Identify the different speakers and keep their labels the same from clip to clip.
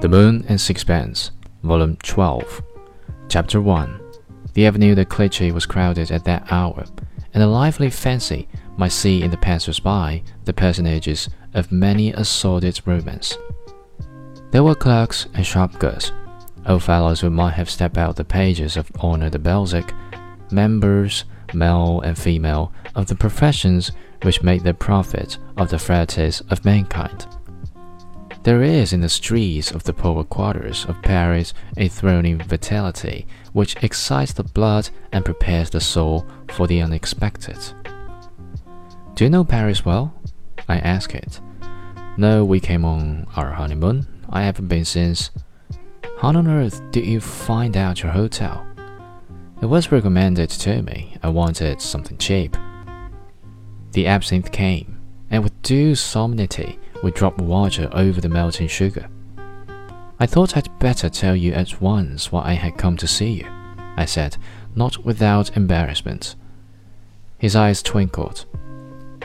Speaker 1: The Moon and Sixpence, Volume 12, Chapter 1. The Avenue de Clichy was crowded at that hour, and a lively fancy might see in the passers-by the personages of many a sordid romance. There were clerks and shopgirls, old fellows who might have stepped out the pages of Honore de Balzac, members, male and female, of the professions which make the profit of the frailties of mankind. There is in the streets of the poorer quarters of Paris a thrilling vitality which excites the blood and prepares the soul for the unexpected. Do you know Paris well? I asked it. No, we came on our honeymoon. I haven't been since. How on earth did you find out your hotel? It was recommended to me. I wanted something cheap. The absinthe came, and with due solemnity we drop water over the melting sugar. I thought I'd better tell you at once why I had come to see you, I said, not without embarrassment. His eyes twinkled.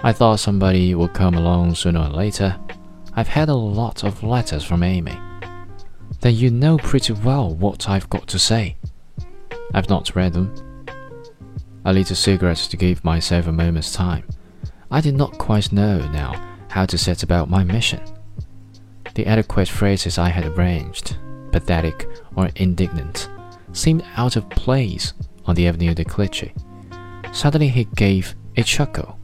Speaker 1: I thought somebody would come along sooner or later. I've had a lot of letters from Amy. Then you know pretty well what I've got to say. I've not read them. I lit a cigarette to give myself a moment's time. I did not quite know now how to set about my mission. The adequate phrases I had arranged, pathetic or indignant, seemed out of place on the Avenue de Clichy. Suddenly he gave a chuckle